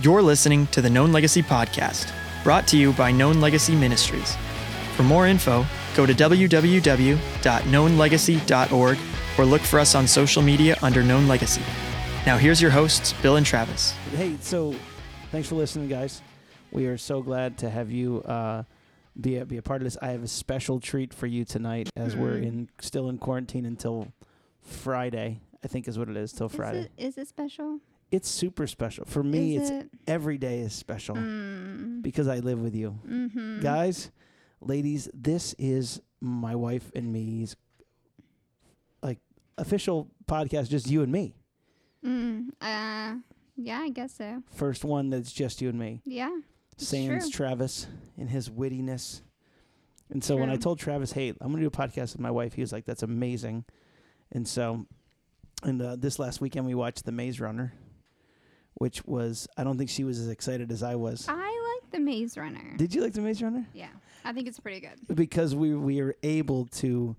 You're listening to the Known Legacy Podcast, brought to you by Known Legacy Ministries. For more info, go to www.knownlegacy.org or look for us on social media under Known Legacy. Now, here's your hosts, Bill and Travis. Hey, so thanks for listening, guys. We are so glad to have you uh, be a, be a part of this. I have a special treat for you tonight, as we're Mm. in still in quarantine until Friday. I think is what it is till Friday. Is it, is it special? It's super special for me. Is it's it? every day is special Mm. because I live with you, Mm-hmm. guys, ladies. This is my wife and me's like official podcast, just you and me. Mm. Uh, yeah, I guess so. First one that's just you and me. Yeah. Sans true. Travis and his wittiness. And so when I told Travis, "Hey, I'm going to do a podcast with my wife," he was like, "That's amazing." And so, and uh, this last weekend we watched The Maze Runner, which was I don't think she was as excited as I was. I like the Maze Runner. Did you like The Maze Runner? yeah, I think it's pretty good. Because we we were able to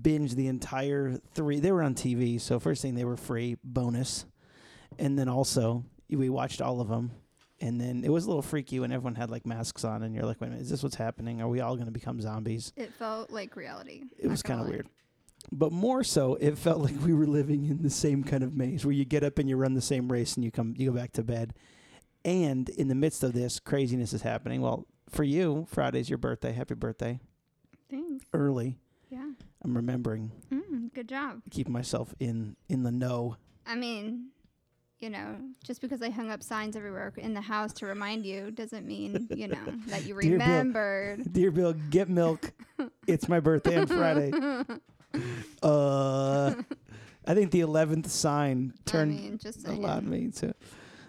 binge the entire three. They were on TV, so first thing they were free bonus, and then also we watched all of them. And then it was a little freaky when everyone had like masks on, and you're like, "Wait a minute, is this what's happening? Are we all going to become zombies?" It felt like reality. It was kind of weird. But more so, it felt like we were living in the same kind of maze where you get up and you run the same race and you come you go back to bed. And in the midst of this, craziness is happening. Well, for you, Friday's your birthday. Happy birthday. Thanks. Early. Yeah. I'm remembering Mm, good job. keeping myself in in the know. I mean, you know, just because I hung up signs everywhere in the house to remind you doesn't mean, you know, that you Dear Bill. remembered. Dear Bill, get milk. it's my birthday on Friday. Uh I think the 11th sign turned I mean, just allowed saying. me to.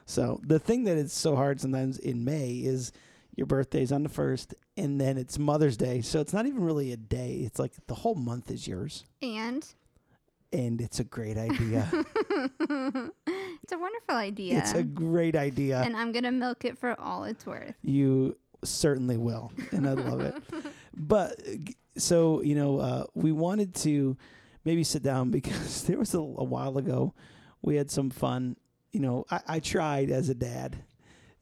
So the thing that is so hard sometimes in May is your birthday's on the first, and then it's Mother's Day. So it's not even really a day. It's like the whole month is yours, And and it's a great idea. it's a wonderful idea. It's a great idea. and I'm gonna milk it for all it's worth. you certainly will, and I love it. But so you know, uh, we wanted to maybe sit down because there was a, a while ago we had some fun. You know, I, I tried as a dad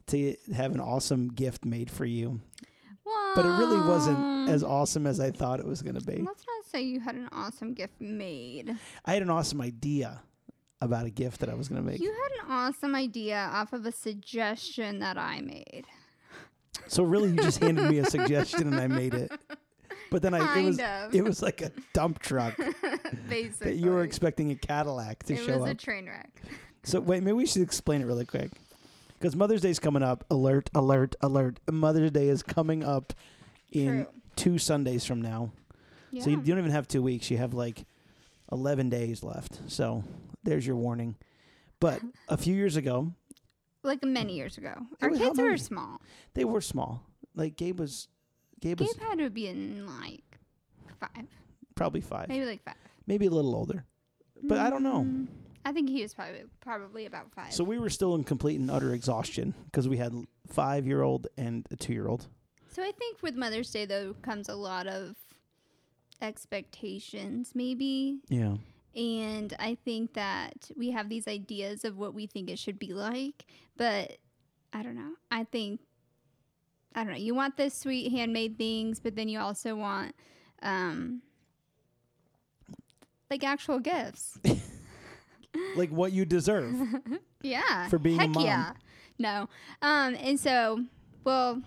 to have an awesome gift made for you, but it really wasn't as awesome as I thought it was going to be. Let's not say you had an awesome gift made. I had an awesome idea about a gift that I was going to make. You had an awesome idea off of a suggestion that I made. So really, you just handed me a suggestion and I made it. But then I it was of. it was like a dump truck Basically, that you were expecting a Cadillac to it show up. It was a train wreck. So wait, maybe we should explain it really quick. Because Mother's Day is coming up. Alert, alert, alert. Mother's Day is coming up in True. two Sundays from now. Yeah. So you, don't even have two weeks. You have like 11 days left. So there's your warning. But a few years ago, like many years ago, our was- kids were small. they were small. Like Gabe was, Gabe was Gabe had to be in like five, probably five, maybe like five. Maybe a little older. But I don't know. Mm, I think he was probably probably about five. So we were still in complete and utter exhaustion because we had five year old and a two year old. So I think with Mother's Day though comes a lot of expectations maybe Yeah. and I think that we have these ideas of what we think it should be like, but I don't know. I think I don't know. You want the sweet handmade things, but then you also want um like actual gifts. Like what you deserve. Yeah. For being a Heck mom. Yeah. No. Um, and so, well,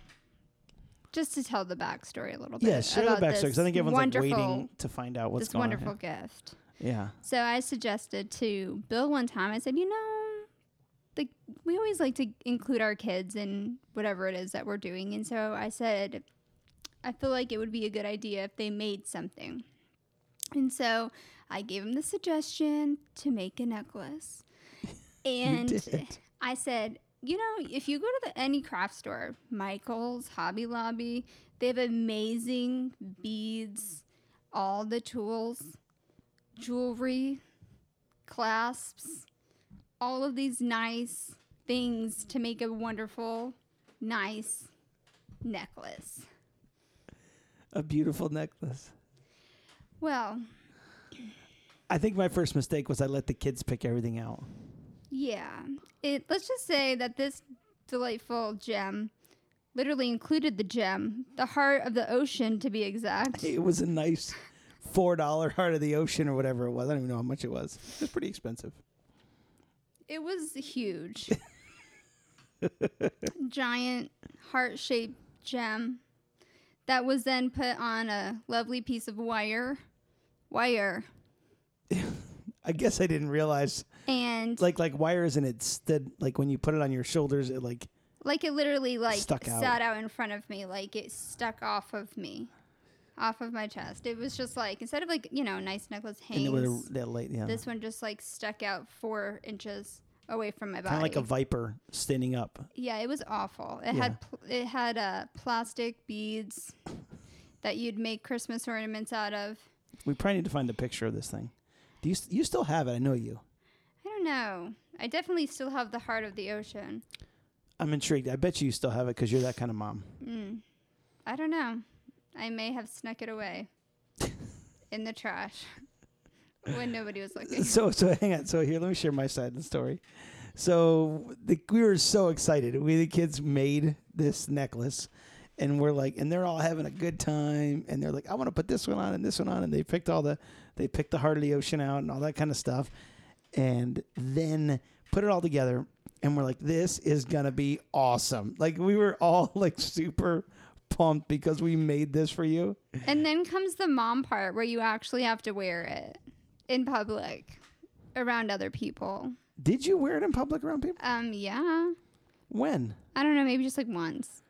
just to tell the backstory a little bit. yeah, share the backstory because I think everyone's like waiting to find out what's going on. this wonderful gift. Yeah. So I suggested to Bill one time. I said, you know, like we always like to include our kids in whatever it is that we're doing, and so I said, I feel like it would be a good idea if they made something. And so I gave him the suggestion to make a necklace. And. I said, you know, if you go to the any craft store, Michael's, Hobby Lobby, they have amazing beads, all the tools, jewelry, clasps, all of these nice things to make a wonderful, nice necklace. A beautiful necklace. Well, I think my first mistake was I let the kids pick everything out. yeah. It let's just say that this delightful gem. Literally included the gem, the heart of the ocean to be exact. It was a nice four dollar heart of the ocean or whatever it was. I don't even know how much it was. It was pretty expensive. It was huge. Giant heart shaped gem that was then put on a lovely piece of wire. Wire. I guess I didn't realize And like like wires and it stood like when you put it on your shoulders it like like it literally like Stuck out. sat out in front of me like it stuck off of me off of my chest it was just like instead of like you know nice necklace hangs that late yeah. this one just like stuck out four inches away from my body Kind of like a viper standing up. yeah it was awful it Yeah. had pl- it had uh, plastic beads that you'd make christmas ornaments out of We probably need to find a picture of this thing. Do you st- you still have it? I know you. i don't know i definitely still have the heart of the ocean I'm intrigued. I bet you still have it because you're that kind of mom. mm. i don't know i may have snuck it away in the trash when nobody was looking So so hang on. So here, let me share my side of the story. So the, we were so excited. We the kids made this necklace, and we're like, and they're all having a good time. And they're like, I want to put this one on and this one on, and they picked all the they picked the heart of the ocean out and all that kind of stuff, and then put it all together. And we're like, this is gonna be awesome. Like we were all like super pumped because we made this for you. And then comes the mom part where you actually have to wear it in public around other people. Did you wear it in public around people? Um, yeah. When? I don't know, maybe just like once.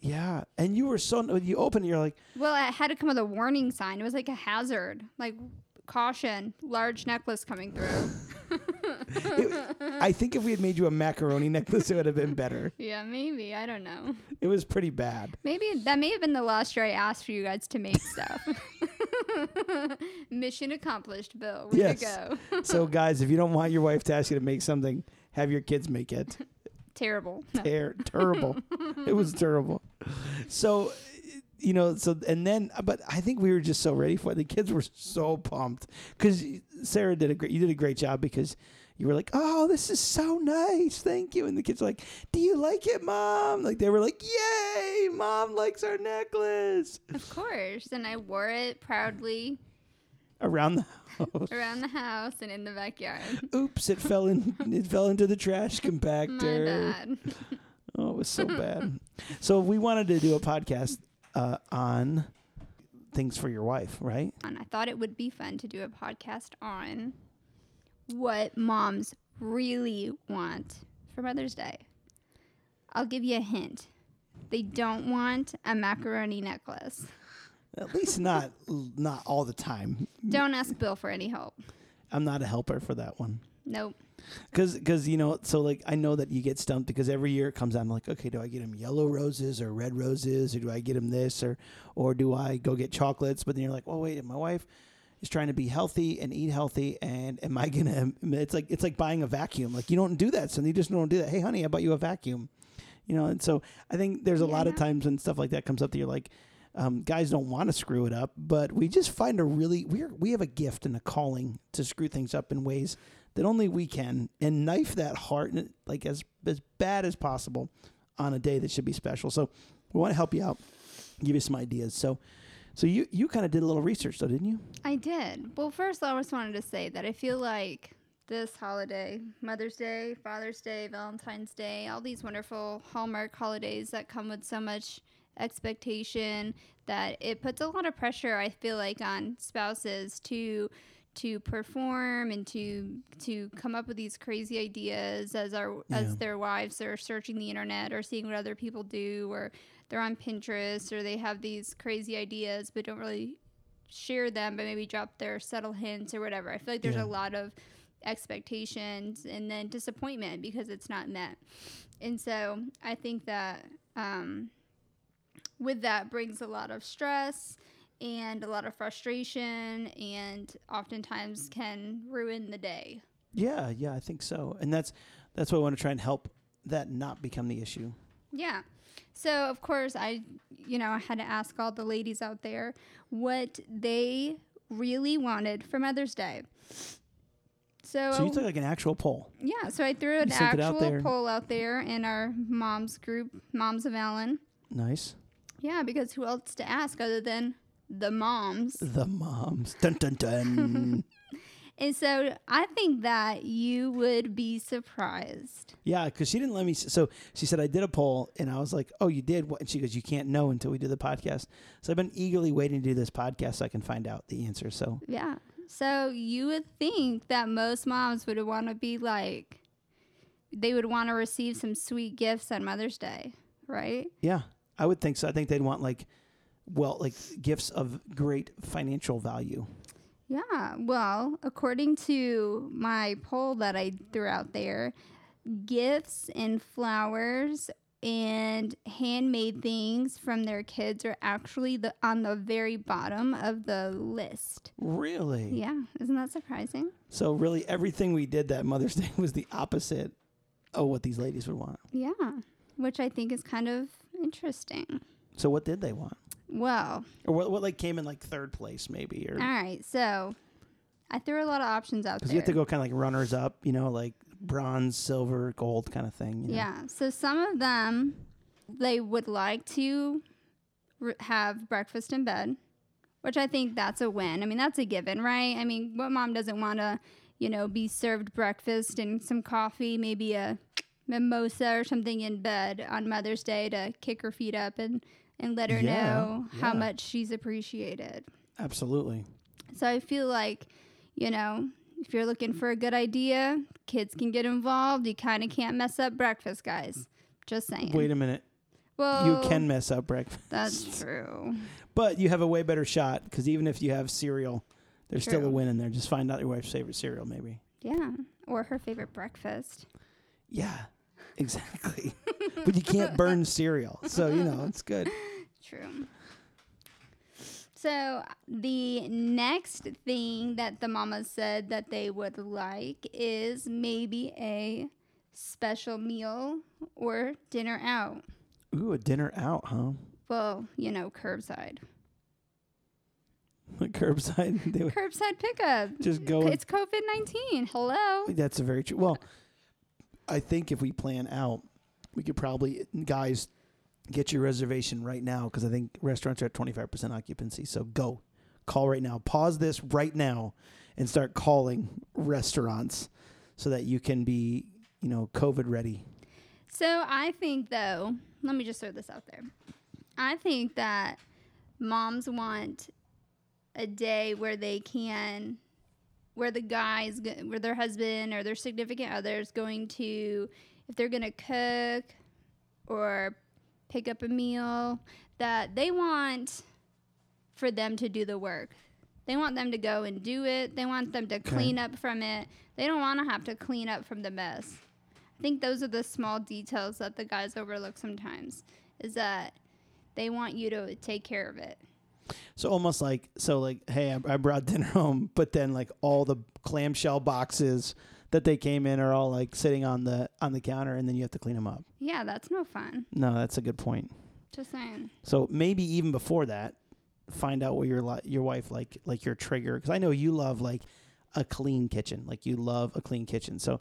Yeah, and you were so you open it, you're like, Well, it had to come with a warning sign. It was like a hazard, like caution, large necklace coming through. it, I think if we had made you a macaroni necklace, it would have been better. yeah, maybe. I don't know. It was pretty bad. Maybe that may have been the last year I asked for you guys to make stuff. Mission accomplished, Bill. Way Yes. to go. So, guys, if you don't want your wife to ask you to make something, have your kids make it. Terrible. Ter- terrible. It was terrible. So, you know, so and then, but I think we were just so ready for it. The kids were so pumped because Sarah did a great. You did a great job because you were like, "Oh, this is so nice, thank you." And the kids were like, "Do you like it, mom?" Like they were like, "Yay, mom likes our necklace." Of course. And I wore it proudly Around the house. around the house and in the backyard. Oops! It fell in. It fell into the trash compactor. My bad. Oh, it was so bad. So we wanted to do a podcast uh, on things for your wife, right? And I thought it would be fun to do a podcast on what moms really want for Mother's Day. I'll give you a hint. They don't want a macaroni necklace. At least not not all the time. Don't ask Bill for any help. I'm not a helper for that one. Nope. Cause, cause you know, so like I know that you get stumped because every year it comes out. I'm like, okay, do I get him yellow roses or red roses, or do I get him this, or or do I go get chocolates? But then you're like, well, wait, my wife is trying to be healthy and eat healthy, and am I gonna? It's like it's like buying a vacuum. Like you don't do that, so you just don't do that. Hey, honey, I bought you a vacuum. You know, and so I think there's a lot of times when stuff like that comes up that you're like, um, guys don't want to screw it up, but we just find a really we're we have a gift and a calling to screw things up in ways that only we can and knife that heart like as as bad as possible on a day that should be special. So we want to help you out, give you some ideas. So so you you kind of did a little research though, didn't you? I did. Well, first, I just wanted to say that I feel like this holiday, Mother's Day, Father's Day, Valentine's Day, all these wonderful Hallmark holidays that come with so much expectation that it puts a lot of pressure, I feel like, on spouses to to perform and to to come up with these crazy ideas as our Yeah. as their wives are searching the internet or seeing what other people do or they're on Pinterest or they have these crazy ideas but don't really share them but maybe drop their subtle hints or whatever. I feel like there's Yeah. a lot of expectations and then disappointment because it's not met. And so I think that um, with that brings a lot of stress and a lot of frustration and oftentimes can ruin the day. Yeah, yeah, I think so. And that's that's why I want to try and help that not become the issue. Yeah. So of course I you know, I had to ask all the ladies out there what they really wanted for Mother's Day. So, So you took like an actual poll. yeah, so I threw an it out actual poll out there in our moms group, Moms of Allen. Nice. Yeah, because who else to ask other than the moms? The moms. Dun dun dun. And so I think that you would be surprised. yeah, because she didn't let me. So she said I did a poll, and I was like, "Oh, you did?" What? And she goes, "You can't know until we do the podcast." So I've been eagerly waiting to do this podcast so I can find out the answer. So Yeah. So you would think that most moms would want to be like, they would want to receive some sweet gifts on Mother's Day, right? yeah, I would think so. I think they'd want like, well, like gifts of great financial value. Yeah. Well, according to my poll that I threw out there, gifts and flowers and handmade things from their kids are actually the on the very bottom of the list. Really? Yeah, isn't that surprising? So really, everything we did that Mother's Day was the opposite of what these ladies would want. Yeah, which I think is kind of interesting. So what did they want? Well, Or what, what like came in like third place maybe? Or all right. So I threw a lot of options out there. because you have to go kind of like runners up, you know, like bronze, silver, gold kind of thing. you know? Yeah. So some of them, they would like to r- have breakfast in bed, which I think that's a win. I mean, that's a given, right? I mean, what mom doesn't want to, you know, be served breakfast and some coffee, maybe a mimosa or something in bed on Mother's Day to kick her feet up and, and let her Yeah, know how much she's appreciated. Absolutely. So I feel like, you know, if you're looking for a good idea, kids can get involved. You kind of can't mess up breakfast, guys. Just saying. Wait a minute. well, you can mess up breakfast. That's true. But you have a way better shot because even if you have cereal, there's still a win in there. Just find out your wife's favorite cereal, maybe. Yeah. Or her favorite breakfast. Yeah, exactly. but you can't burn cereal. So, you know, it's good. True. So the next thing that the mamas said that they would like is maybe a special meal or dinner out. Ooh, a dinner out, huh? Well, you know, curbside. Like curbside. Curbside pickup. just go. It's COVID 19. Hello. That's a very true. Well, I think if we plan out, we could probably, guys, get your reservation right now because I think restaurants are at 25% occupancy. So go. Call right now. Pause this right now and start calling restaurants so that you can be, you know, COVID ready. So I think, though, let me just throw this out there. I think that moms want a day where they can, where the guys, where their husband or their significant other is going to, if they're going to cook or pick up a meal, that they want for them to do the work. They want them to go and do it. They want them to clean up from it. They don't want to have to clean up from the mess. I think those are the small details that the guys overlook sometimes. Is that they want you to take care of it. So almost like, so like, hey, I, I brought dinner home, but then like all the clamshell boxes that they came in are all like sitting on the on the counter, and then you have to clean them up. Yeah, that's no fun. No, that's a good point. Just saying. So maybe even before that, find out what your li- your wife like like your trigger because I know you love like a clean kitchen. Like you love a clean kitchen. So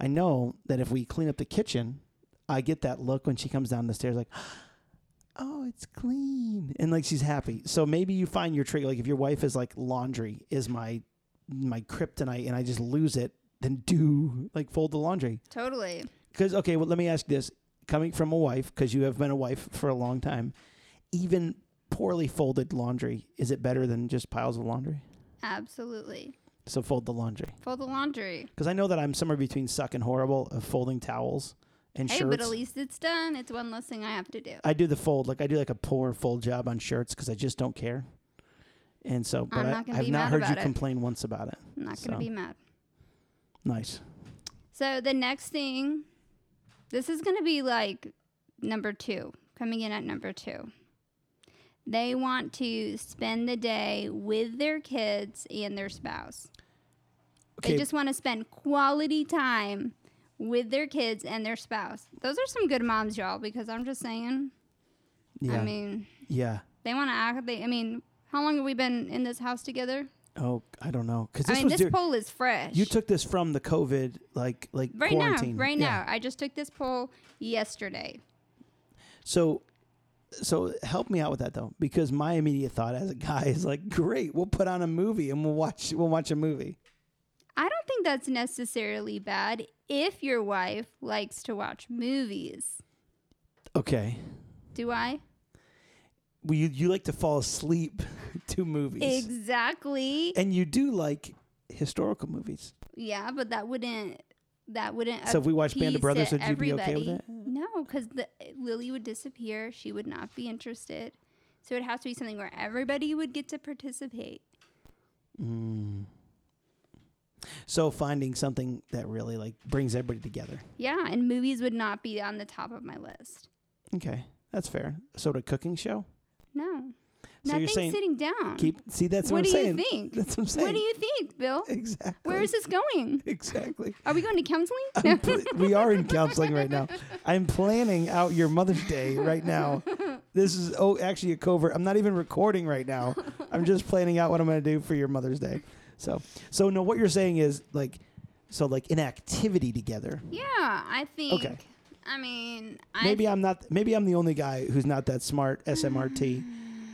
I know that if we clean up the kitchen, I get that look when she comes down the stairs like oh, it's clean. And like she's happy. So maybe you find your trigger like if your wife is like laundry is my my kryptonite and I just lose it, then do like fold the laundry. Totally. Because okay, well, let me ask this: coming from a wife, because you have been a wife for a long time, even poorly folded laundry is it better than just piles of laundry? Absolutely. So fold the laundry. Fold the laundry. Because I know that I'm somewhere between suck and horrible of folding towels and Hey, shirts. but at least it's done. It's one less thing I have to do. I do the fold, like I do like a poor fold job on shirts because I just don't care. And so, but I'm I, not gonna I've be not mad heard you about it. complain once about it. I'm not going to be mad. Nice. So the next thing, this is going to be like number two, coming in at number two. They want to spend the day with their kids and their spouse. Okay. They just want to spend quality time with their kids and their spouse. Those are some good moms, y'all, because I'm just saying, yeah. I mean, yeah. they want to act, they, I mean, how long have we been in this house together? Oh, I don't know because I this mean, this poll is fresh. you took this from the COVID like like right quarantine. now, right Yeah. now. I just took this poll yesterday. So, so help me out with that though, because my immediate thought as a guy is like, great, we'll put on a movie and we'll watch we'll watch a movie. I don't think that's necessarily bad if your wife likes to watch movies. Okay. Do I? Well, you you like to fall asleep to movies, Exactly. and you do like historical movies. Yeah, but that wouldn't that wouldn't So if we watch Band of Brothers, would you be okay with that? No, because Lily would disappear. She would not be interested. So it has to be something where everybody would get to participate. Mm. So finding something that really like brings everybody together. Yeah, and movies would not be on the top of my list. Okay, that's fair. So the cooking show. No. So you're Nothing saying sitting down. keep see that's what, what I'm do saying. you think? That's what I'm saying. What do you think, Bill? exactly? Where is this going? exactly? Are we going to counseling? I'm pl- we are in counseling right now. I'm planning out your Mother's Day right now. This is oh actually a covert. I'm not even recording right now. I'm just planning out what I'm going to do for your Mother's Day. So so no, what you're saying is like so like an activity together. yeah, I think. Okay. I mean, I Maybe I'm not. Maybe I'm the only guy who's not that smart SMRT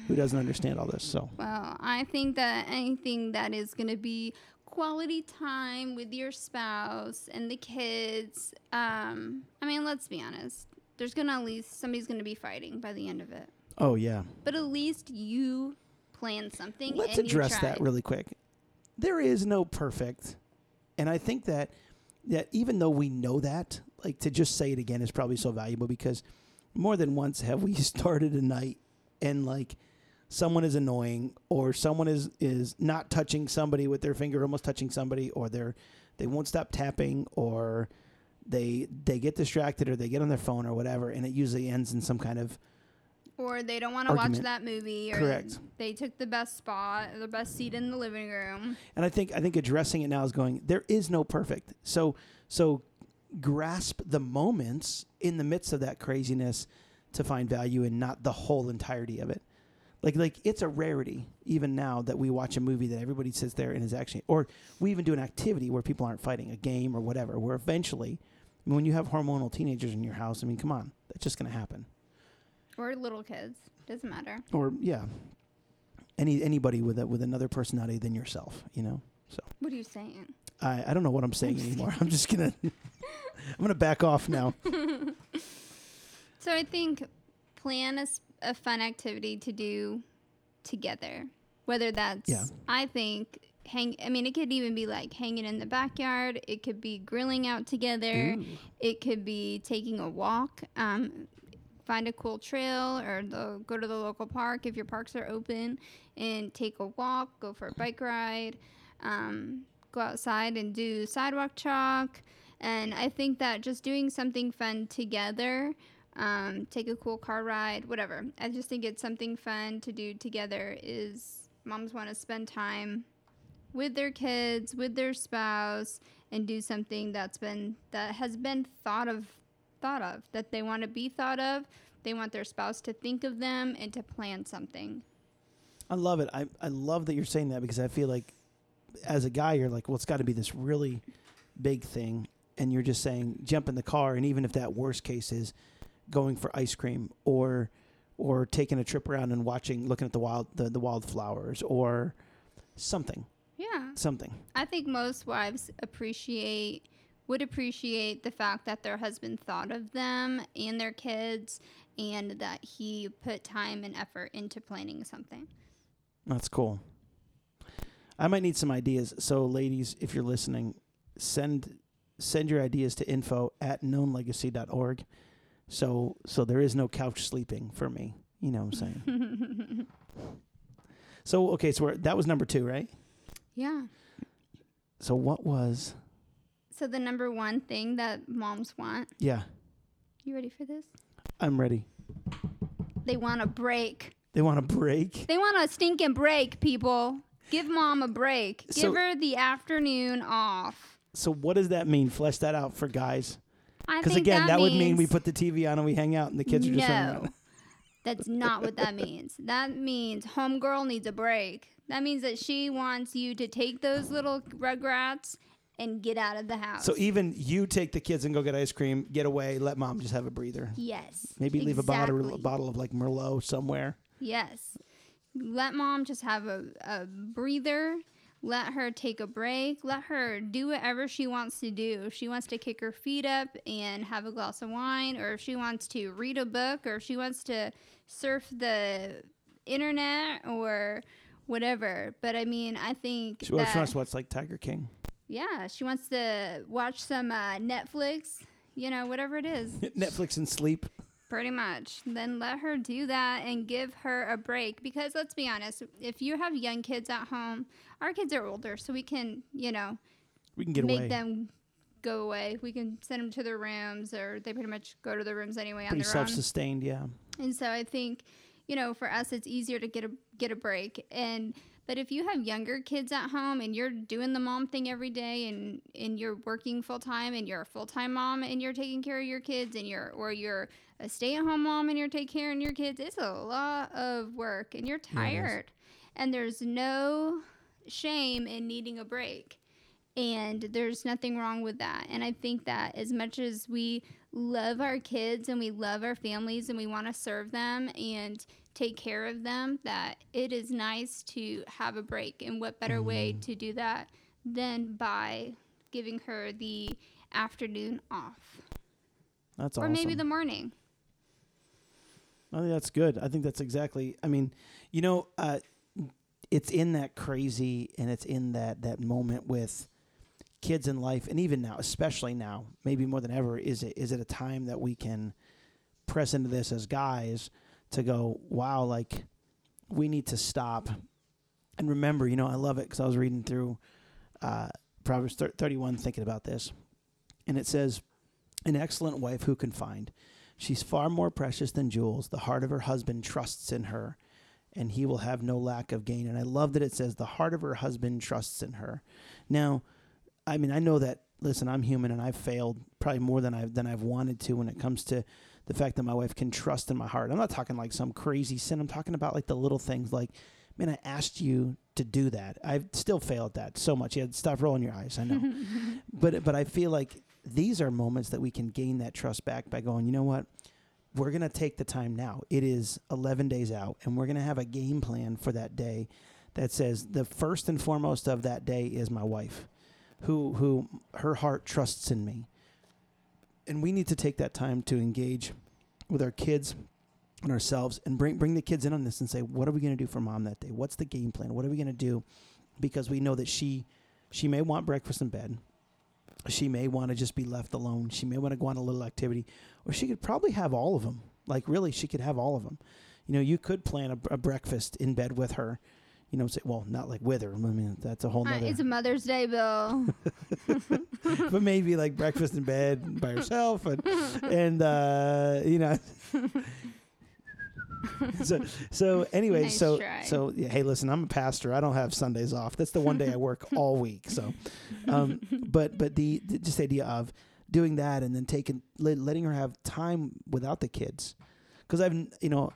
who doesn't understand all this. So Well, I think that anything that is going to be quality time with your spouse and the kids, um, I mean, let's be honest. There's going to at least somebody's going to be fighting by the end of it. oh yeah. But at least you plan something. Let's address that really quick. There is no perfect, and I think that that even though we know that, like to just say it again is probably so valuable because more than once have we started a night and like someone is annoying or someone is is not touching somebody with their finger almost touching somebody or they're they won't stop tapping or they they get distracted or they get on their phone or whatever and it usually ends in some kind of Or they don't want to watch that movie. Or Correct. They took the best spot, the best seat in the living room. And I think I think addressing it now is going. There is no perfect. So so grasp the moments in the midst of that craziness to find value and not the whole entirety of it. Like like it's a rarity even now that we watch a movie that everybody sits there and is actually or we even do an activity where people aren't fighting a game or whatever. Where eventually, I mean, when you have hormonal teenagers in your house, I mean, come on, that's just going to happen. Or little kids. Doesn't matter. Or yeah, any anybody with a, with another personality than yourself, you know. So what are you saying? I, I don't know what I'm saying anymore. I'm just gonna I'm gonna back off now. So I think plan a fun activity to do together. Whether that's, Yeah. I think, hang. I mean, it could even be like hanging in the backyard. It could be grilling out together. Ooh. It could be taking a walk. Um, find a cool trail or the, go to the local park if your parks are open and take a walk. Go for a bike ride. Um, go outside and do sidewalk chalk. And I think that just doing something fun together um, take a cool car ride, whatever. I just think it's something fun to do together. Is moms want to spend time with their kids, with their spouse, and do something that's been that has been thought of, thought of that they want to be thought of. They want their spouse to think of them and to plan something. I love it. I I love that you're saying that because I feel like as a guy you're like, well, it's got to be this really big thing, and you're just saying jump in the car, and even if that worst case is going for ice cream or or taking a trip around and watching, looking at the wild the, the wildflowers or something, Yeah. something. I think most wives appreciate would appreciate the fact that their husband thought of them and their kids and that he put time and effort into planning something. That's cool. I might need some ideas. So, ladies, if you're listening, send send your ideas to info at knownlegacy.org. So so there is no couch sleeping for me. You know what I'm saying? so okay, so we're, that was number two, right? yeah. So what was So the number one thing that moms want, yeah, you ready for this? I'm ready. They want a break. They want a break. They want a stinking break, people. Give mom a break. Give her the afternoon off. So what does that mean? Flesh that out for guys. Because again, that, would mean we put the TV on and we hang out and the kids are just running No. around. That's not what that means. That means homegirl needs a break. That means that she wants you to take those little rugrats and get out of the house. So even you take the kids and go get ice cream, get away, let mom just have a breather. yes. Maybe leave a bottle, a bottle of like Merlot somewhere. Yes. Let mom just have a, a breather. Let her take a break. Let her do whatever she wants to do. If she wants to kick her feet up and have a glass of wine, or if she wants to read a book, or if she wants to surf the internet or whatever. But I mean, I think She, well, that, she wants to watch like Tiger King. Yeah, she wants to watch some uh, Netflix, you know, whatever it is. Netflix and sleep. Pretty much. Then let her do that and give her a break. Because let's be honest, if you have young kids at home, our kids are older, so we can, you know, We can get make away. them go away. We can send them to their rooms, or they pretty much go to their rooms anyway on Pretty their own. self-sustained, yeah. And so I think, you know, for us, it's easier to get a get a break. And but if you have younger kids at home and you're doing the mom thing every day, and and you're working full time, and you're a full time mom, and you're taking care of your kids, and you're or you're a stay at home mom and you're taking care of your kids, it's a lot of work, and you're Yeah, it is. tired. and there's no shame in needing a break. And there's nothing wrong with that. And I think that as much as we love our kids and we love our families and we want to serve them and take care of them, that it is nice to have a break. And what better way to do that than by giving her the afternoon off That's awesome. or awesome. maybe the morning? I think that's good. I think that's exactly. I mean, you know, uh, it's in that crazy, and it's in that that moment with kids in life, and even now, especially now, maybe more than ever, is it is it a time that we can press into this as guys to go, wow, like we need to stop and remember. You know, I love it because I was reading through uh, Proverbs thir- thirty-one, thinking about this, and it says, "An excellent wife who can find." She's far more precious than jewels. The heart of her husband trusts in her, and he will have no lack of gain. And I love that it says, the heart of her husband trusts in her. Now, I mean, I know that, listen, I'm human and I've failed probably more than I've, than I've wanted to when it comes to the fact that my wife can trust in my heart. I'm not talking like some crazy sin. I'm talking about like the little things like, man, I asked you to do that. I've still failed at that so much. You had stop rolling your eyes. I know but but I feel like these are moments that we can gain that trust back by going, you know what? We're going to take the time now. It is 11 days out and we're going to have a game plan for that day that says the first and foremost of that day is my wife who who her heart trusts in me. And we need to take that time to engage with our kids and ourselves and bring bring the kids in on this and say, what are we going to do for mom that day? What's the game plan? What are we going to do? Because we know that she she may want breakfast in bed. She may want to just be left alone. She may want to go on a little activity, or she could probably have all of them. Like really, she could have all of them. You know, you could plan a, a breakfast in bed with her. You know, say, well, not like with her. I mean, that's a whole Uh, nother. it's a Mother's Day, Bill. but maybe like breakfast in bed by herself, and and uh, you know. so so anyway, Nice so try. so yeah, hey, listen, I'm a pastor. I don't have Sundays off. That's the one day I work all week. So, um, but but the, the just the idea of doing that and then taking let, letting her have time without the kids, because I've you know,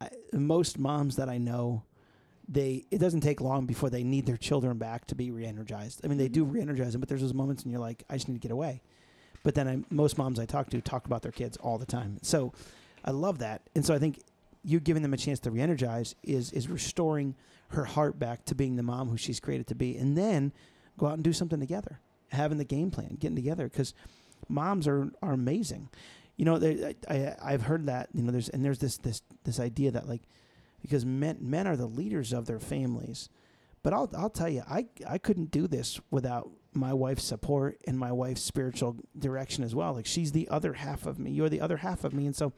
I, most moms that I know, they it doesn't take long before they need their children back to be re-energized. I mean, they do mm-hmm. re-energize them, but there's those moments and you're like, I just need to get away. But then I, most moms I talk to talk about their kids all the time. So I love that, and so I think you giving them a chance to re-energize is is restoring her heart back to being the mom who she's created to be, and then go out and do something together, having the game plan, getting together, because moms are are amazing. You know, they, I, I I've heard that you know there's and there's this this this idea that like because men men are the leaders of their families, but I'll I'll tell you I I couldn't do this without my wife's support and my wife's spiritual direction as well. Like she's the other half of me. You're the other half of me, and so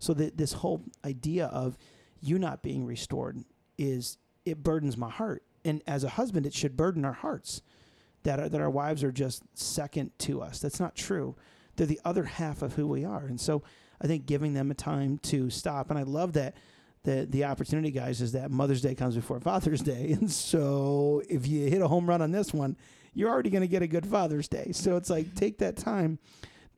so the, this whole idea of you not being restored is it burdens my heart, and as a husband, it should burden our hearts that our, that our wives are just second to us. That's not true. They're the other half of who we are, and so I think giving them a time to stop. And I love that the the opportunity, guys, is that Mother's Day comes before Father's Day, and so if you hit a home run on this one, you're already going to get a good Father's Day. So it's like take that time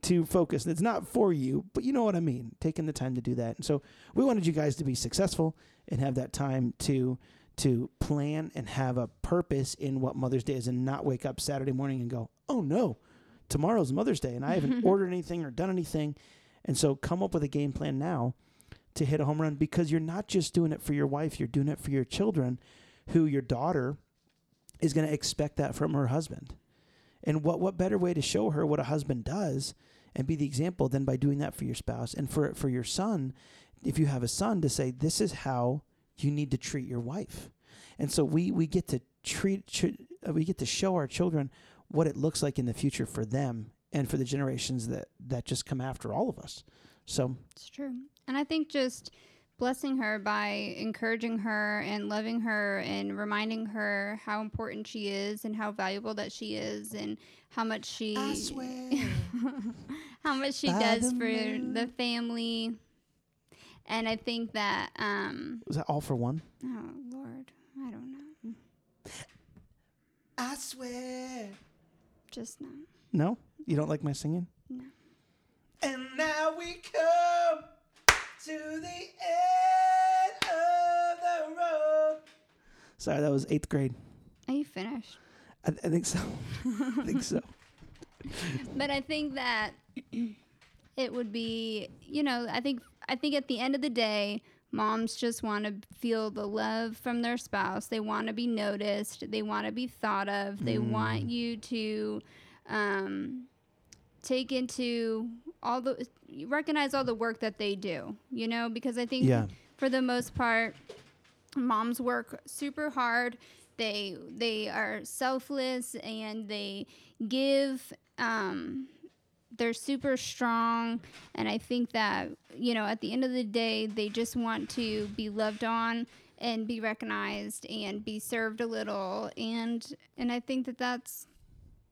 to focus. And it's not for you, but you know what I mean. Taking the time to do that, and so we wanted you guys to be successful and have that time to to plan and have a purpose in what Mother's Day is and not wake up Saturday morning and go, oh no, tomorrow's Mother's Day and I haven't ordered anything or done anything. And so come up with a game plan now to hit a home run because you're not just doing it for your wife, you're doing it for your children, who your daughter is going to expect that from her husband. And what, what better way to show her what a husband does and be the example than by doing that for your spouse and for, for your son, if you have a son, to say, this is how you need to treat your wife. And so we, we get to treat, treat uh, we get to show our children what it looks like in the future for them and for the generations that that just come after all of us. So it's true. And I think just blessing her by encouraging her and loving her and reminding her how important she is and how valuable that she is and how much she how much she does the for moon. the family. And I think that um Was that all for one? Oh Lord. I don't know. I swear. Just no. No? You don't like my singing? No. And now we come to the end of the road. Sorry, that was eighth grade. Are you finished? I, I think so. I think so. But I think that it would be, you know, I think I think at the end of the day, moms just want to feel the love from their spouse. They want to be noticed. They want to be thought of. They mm. want you to um, take into all the recognize all the work that they do, you know, because I think yeah. for the most part, moms work super hard. They they are selfless and they give. Um, they're super strong, and I think that you know at the end of the day, they just want to be loved on and be recognized and be served a little, and and I think that that's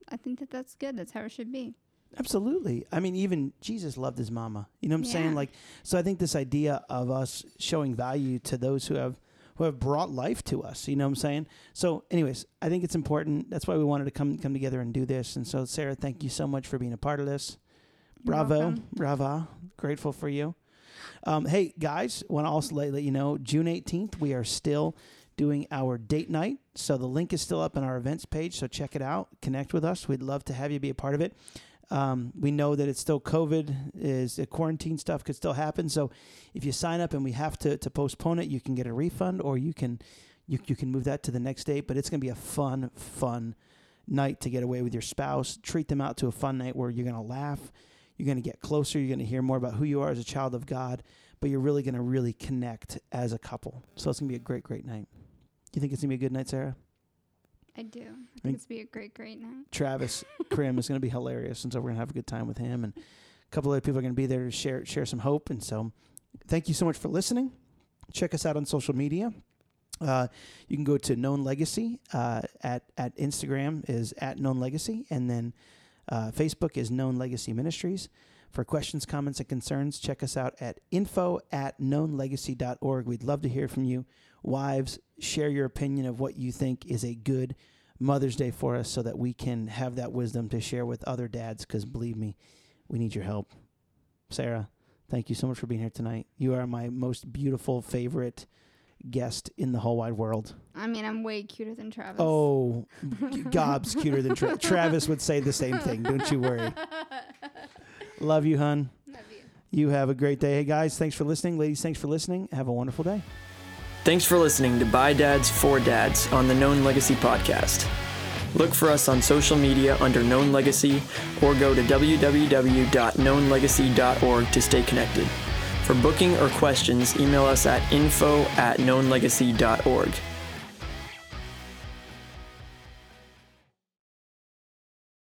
I think that that's good. That's how it should be. Absolutely. I mean, even Jesus loved his mama. You know what I'm yeah. saying? Like, so I think this idea of us showing value to those who have who have brought life to us. You know what I'm saying? So, anyways, I think it's important. That's why we wanted to come come together and do this. And so, Sarah, thank you so much for being a part of this. Bravo, brava. Grateful for you. Um, hey guys, want to also let, let you know June 18th we are still doing our date night. So the link is still up on our events page. So check it out. Connect with us. We'd love to have you be a part of it. Um, we know that it's still COVID, is quarantine stuff could still happen. So if you sign up and we have to, to postpone it, you can get a refund or you can you, you can move that to the next date. But it's going to be a fun, fun night to get away with your spouse. Treat them out to a fun night where you're going to laugh, you're going to get closer, you're going to hear more about who you are as a child of God, but you're really going to really connect as a couple. So it's going to be a great, great night. You think it's going to be a good night, Sarah? I do. I think it's be a great, great night. Travis Krim is going to be hilarious, and so we're going to have a good time with him, and a couple other people are going to be there to share share some hope. And so, thank you so much for listening. Check us out on social media. Uh, you can go to Known Legacy uh, at at Instagram is at Known Legacy, and then uh, Facebook is Known Legacy Ministries. For questions, comments, and concerns, check us out at info at knownlegacy.org. We'd love to hear from you. Wives, share your opinion of what you think is a good Mother's Day for us so that we can have that wisdom to share with other dads because believe me, we need your help. Sarah, thank you so much for being here tonight. You are my most beautiful, favorite guest in the whole wide world. I mean, I'm way cuter than Travis. Oh, gobs cuter than Travis. Travis would say the same thing. Don't you worry. Love you, hun. Love you. You have a great day. Hey, guys, thanks for listening. Ladies, thanks for listening. Have a wonderful day. Thanks for listening to By Dads for Dads on the Known Legacy podcast. Look for us on social media under Known Legacy or go to www.knownlegacy.org to stay connected. For booking or questions, email us at info at knownlegacy.org.